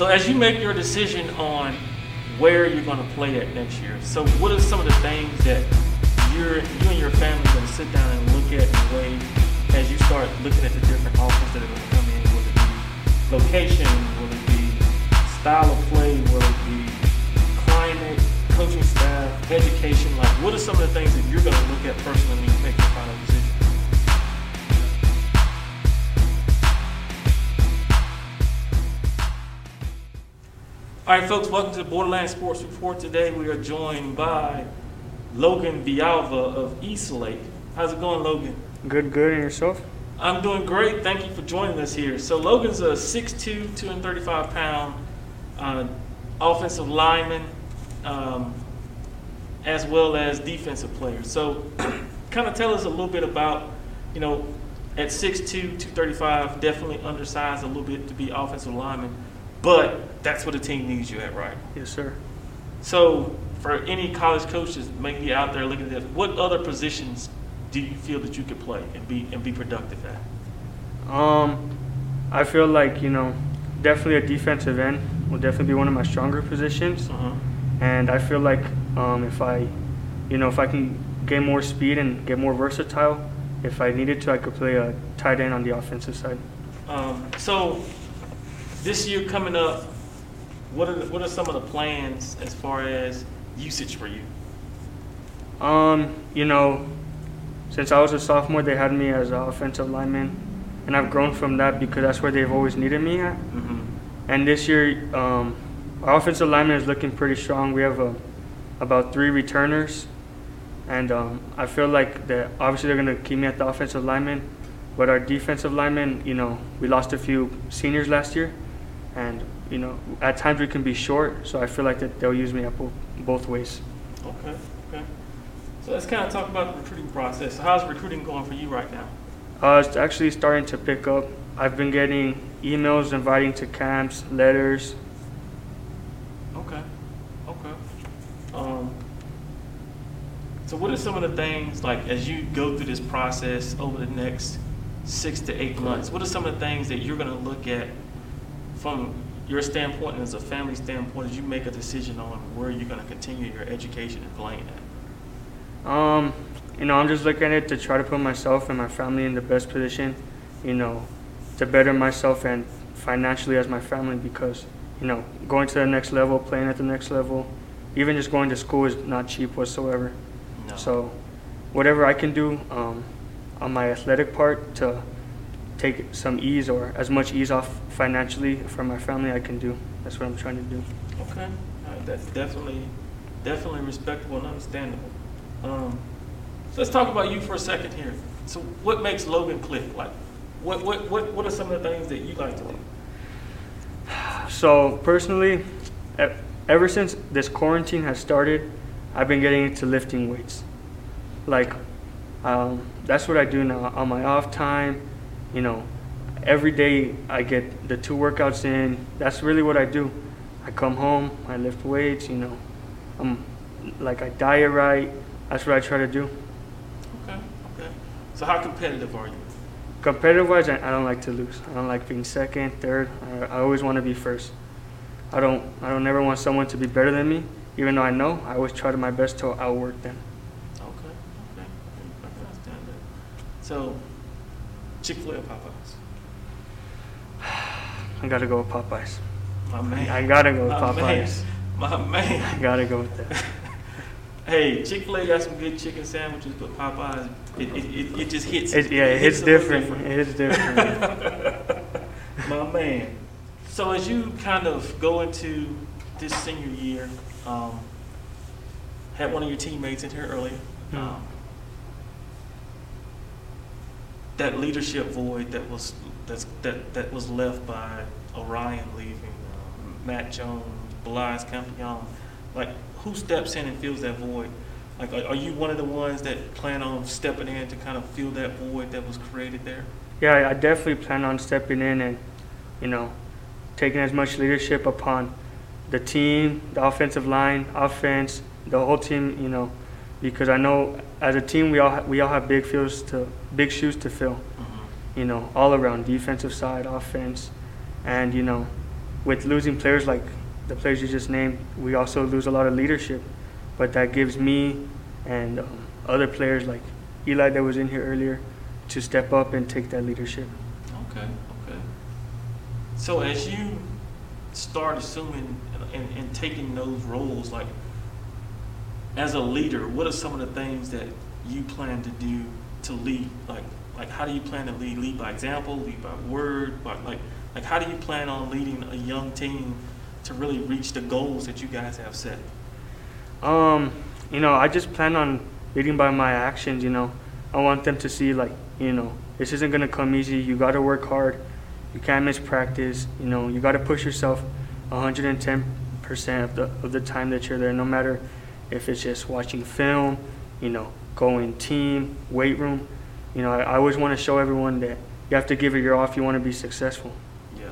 So as you make your decision on where you're going to play at next year, so what are some of the things that you're you and your family are going to sit down and look at and weigh as you start looking at the different offers that are going to come in? Will it be location? Will it be style of play? Will it be climate, coaching staff, education? Like, what are some of the things that you're going to look at personally All right, folks, welcome to the Borderland Sports Report. Today we are joined by Logan Villalva of Eastlake. How's it going, Logan? Good, good, and yourself? I'm doing great. Thank you for joining us here. So Logan's a 6'2", 235 pound uh, offensive lineman, um, as well as defensive player. So, kind of tell us a little bit about, you know, at 6'2", 235, definitely undersized a little bit to be offensive lineman, but that's what the team needs you at, right? Yes, sir. So, for any college coaches maybe out there looking at this, what other positions do you feel that you could play and be and be productive at? Um, I feel like you know, definitely a defensive end will definitely be one of my stronger positions, Uh-huh. and I feel like um, if I, you know, if I can get more speed and get more versatile, if I needed to, I could play a tight end on the offensive side. Um, so this year coming up, what are the, what are some of the plans as far as usage for you? Um, you know, since I was a sophomore, they had me as an offensive lineman, and I've grown from that because that's where they've always needed me at. Mm-hmm. And this year, um, our offensive lineman is looking pretty strong. We have uh, about three returners, and um, I feel like that obviously they're going to keep me at the offensive lineman. But our defensive lineman, you know, we lost a few seniors last year, and you know, at times we can be short. So I feel like that they'll use me up both, ways. Okay, okay. So let's kind of talk about the recruiting process. So how's recruiting going for you right now? Uh, it's actually starting to pick up. I've been getting emails inviting to camps, letters. Okay, okay. Um, so what are some of the things like as you go through this process over the next six to eight months? What are some of the things that you're going to look at from your standpoint and as a family standpoint as you make a decision on where you're going to continue your education and playing at? Um, you know, I'm just looking at it to try to put myself and my family in the best position, you know, to better myself and financially as my family because, you know, going to the next level, playing at the next level, even just going to school is not cheap whatsoever. No. So, whatever I can do um, on my athletic part to take some ease or as much ease off financially for my family, I can do. That's what I'm trying to do. Okay, All right, that's definitely, definitely respectable and understandable. Um, so let's talk about you for a second here. So what makes Logan click? Like, what, what, what, what are some of the things that you like to do? So personally, e- ever since this quarantine has started, I've been getting into lifting weights. Like, um, that's what I do now on my off time. You know, every day I get the two workouts in. That's really what I do. I come home, I lift weights. You know, I'm like I diet right. That's what I try to do. Okay, okay. So how competitive are you? Competitive wise, I, I don't like to lose. I don't like being second, third. I, I always want to be first. I don't. I don't ever want someone to be better than me, even though I know. I always try to my best to outwork them. Okay, okay. I can understand that. So, Chick-fil-A or Popeyes? I gotta go with Popeyes. My man. I gotta go with My man. Popeyes. My man. I gotta go with that. Hey, Chick Fil A got some good chicken sandwiches, but Popeyes, it, it, it, it just hits. It, yeah, it hits a little different. It hits different. My man. So as you kind of go into this senior year, um, had one of your teammates in here earlier. Hmm. Um, that leadership void that was that's, that that was left by Orion leaving, um, Matt Jones, Blaise Campion, like who steps in and fills that void? Like, are you one of the ones that plan on stepping in to kind of fill that void that was created there? yeah, I definitely plan on stepping in and, you know, taking as much leadership upon the team, the offensive line, offense, the whole team. You know, because I know as a team we all ha- we all have big fields to big shoes to fill. you know, all around defensive side, offense, and you know, with losing players like the players you just named, we also lose a lot of leadership. But that gives me and um, other players like Eli that was in here earlier to step up and take that leadership. Okay, okay. So as you start assuming and, and, and taking those roles, like as a leader, what are some of the things that you plan to do to lead? Like, like how do you plan to lead? Lead by example, lead by word, by like, like how do you plan on leading a young team to really reach the goals that you guys have set? Um, you know, I just plan on leading by my actions. You know, I want them to see like, you know, this isn't gonna come easy. You got to work hard. You can't miss practice. You know, you got to push yourself 110 percent of the of the time that you're there, no matter if it's just watching film, you know, going team, weight room. You know, I, I always want to show everyone that you have to give it your all if you want to be successful. Yeah,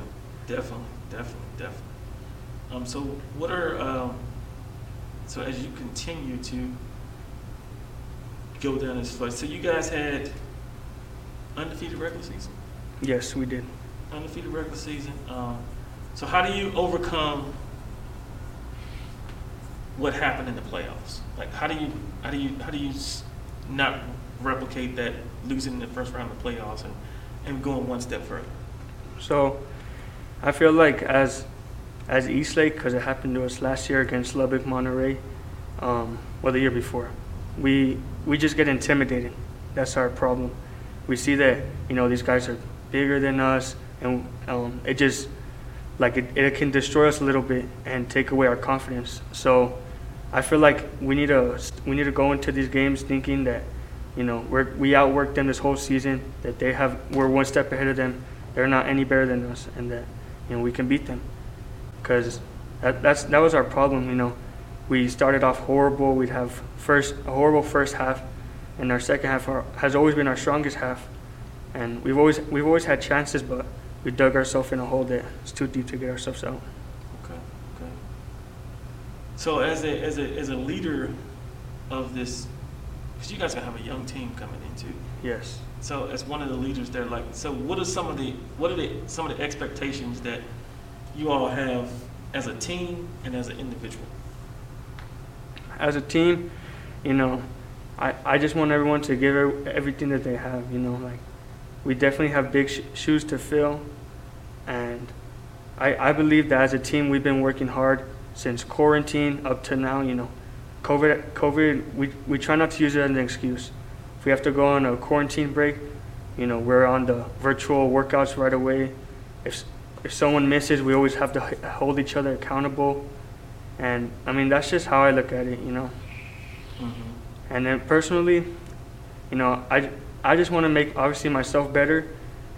definitely, definitely, definitely. Um, so what are um, so as you continue to go down this flight, so you guys had undefeated regular season, Yes, we did. undefeated regular season. Um, so how do you overcome what happened in the playoffs? Like how do you how do you how do you not replicate that losing in the first round of the playoffs and, and going one step further? So, I feel like as as Eastlake, because it happened to us last year against Lubbock Monterey, um, well the year before, we we just get intimidated. That's our problem. We see that you know these guys are bigger than us, and um, it just like it, it can destroy us a little bit and take away our confidence. So, I feel like we need to we need to go into these games thinking that you know we're, we outworked them this whole season. That they have we're one step ahead of them. They're not any better than us, and that you know we can beat them. Cause that that's that was our problem. You know, we started off horrible. We'd have first a horrible first half, and our second half has always been our strongest half. And we've always we've always had chances, but we dug ourselves in a hole that it's too deep to get ourselves out. So as a as a as a leader of this, because you guys gonna have a young team coming in too. Yes. So as one of the leaders there, like, so what are some of the what are the some of the expectations that you all have as a team and as an individual? as a team, you know, I, I just want everyone to give everything that they have, you know, like we definitely have big sh- shoes to fill. And I, I believe that as a team, we've been working hard since quarantine up to now, you know. COVID, COVID we, we try not to use it as an excuse. If we have to go on a quarantine break, you know, we're on the virtual workouts right away. If, if someone misses, we always have to hold each other accountable. And I mean, that's just how I look at it, you know. Mm-hmm. And then personally, you know, I, I just want to make obviously myself better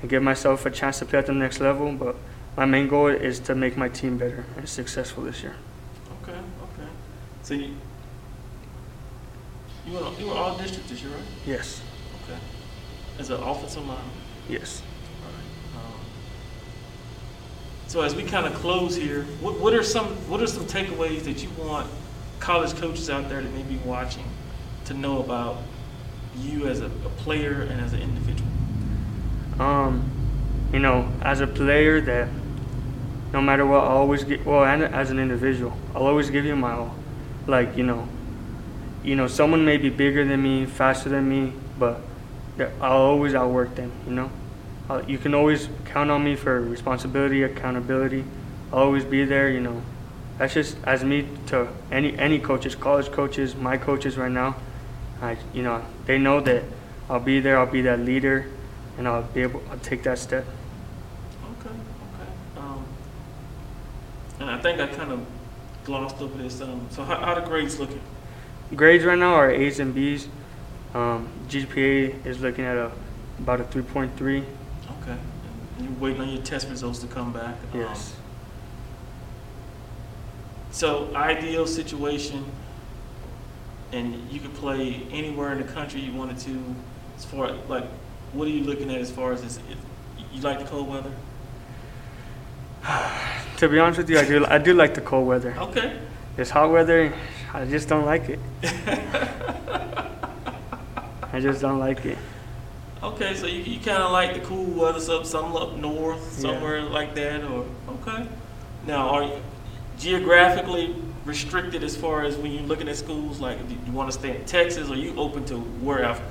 and give myself a chance to play at the next level. But my main goal is to make my team better and successful this year. Okay, okay. So you you were you were all district this year, right? Yes, Okay. As an offensive line. yes. Um, So as we kind of close here, what, what are some what are some takeaways that you want college coaches out there that may be watching to know about you as a, a player and as an individual? Um, you know, as a player, that no matter what, I'll always get. Well, and as an individual, I'll always give you my all. Like you know, you know, someone may be bigger than me, faster than me, but I'll always outwork them. You know, uh, you can always count on me for responsibility, accountability. I'll always be there. You know, that's just as me to any any coaches, college coaches, my coaches right now. I, you know, they know that I'll be there. I'll be that leader, and I'll be able. I'll take that step. Okay, okay. Um, and I think I kind of glossed over this. Um, so how, how the grades looking? Grades right now are A's and B's. Um, GPA is looking at a about a 3.3. Okay. And you're waiting on your test results to come back. Um, Yes. So ideal situation, and you could play anywhere in the country you wanted to. As far like, what are you looking at as far as this? If, you like the cold weather? To be honest with you, I do I do like the cold weather. Okay. This hot weather, I just don't like it. I just don't like it. Okay, so you, you kind of like the cool weather, some some up north, Yeah. somewhere like that, or okay, Now, are you geographically restricted as far as when you're looking at schools? Like, do you want to stay in Texas, or are you open to wherever?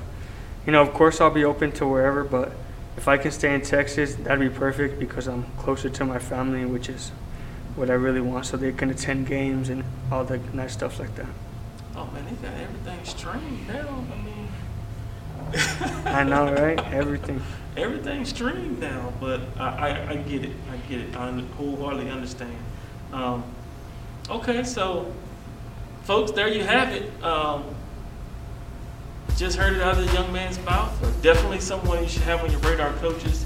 You know, of course, I'll be open to wherever, but if I can stay in Texas, that'd be perfect because I'm closer to my family, which is what I really want, so they can attend games and all the nice stuff like that. Oh man, they got everything streamed now. I mean, I know, right? Everything. everything's streamed now, but I, I, I get it. I get it. I wholeheartedly understand. Um, okay, so folks, there you have it. Um, just heard it out of the young man's mouth. Definitely someone you should have on your radar, coaches.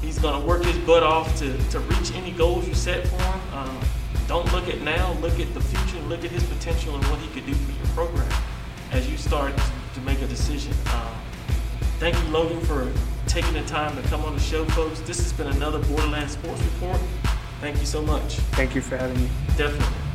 He's going to work his butt off to, to reach any goals you set for him. Um, don't look at now, look at the future, look at his potential and what he could do for your program as you start to make a decision. Um, thank you, Logan, for taking the time to come on the show, folks. This has been another Borderland Sports Report. Thank you so much. Thank you for having me. Definitely.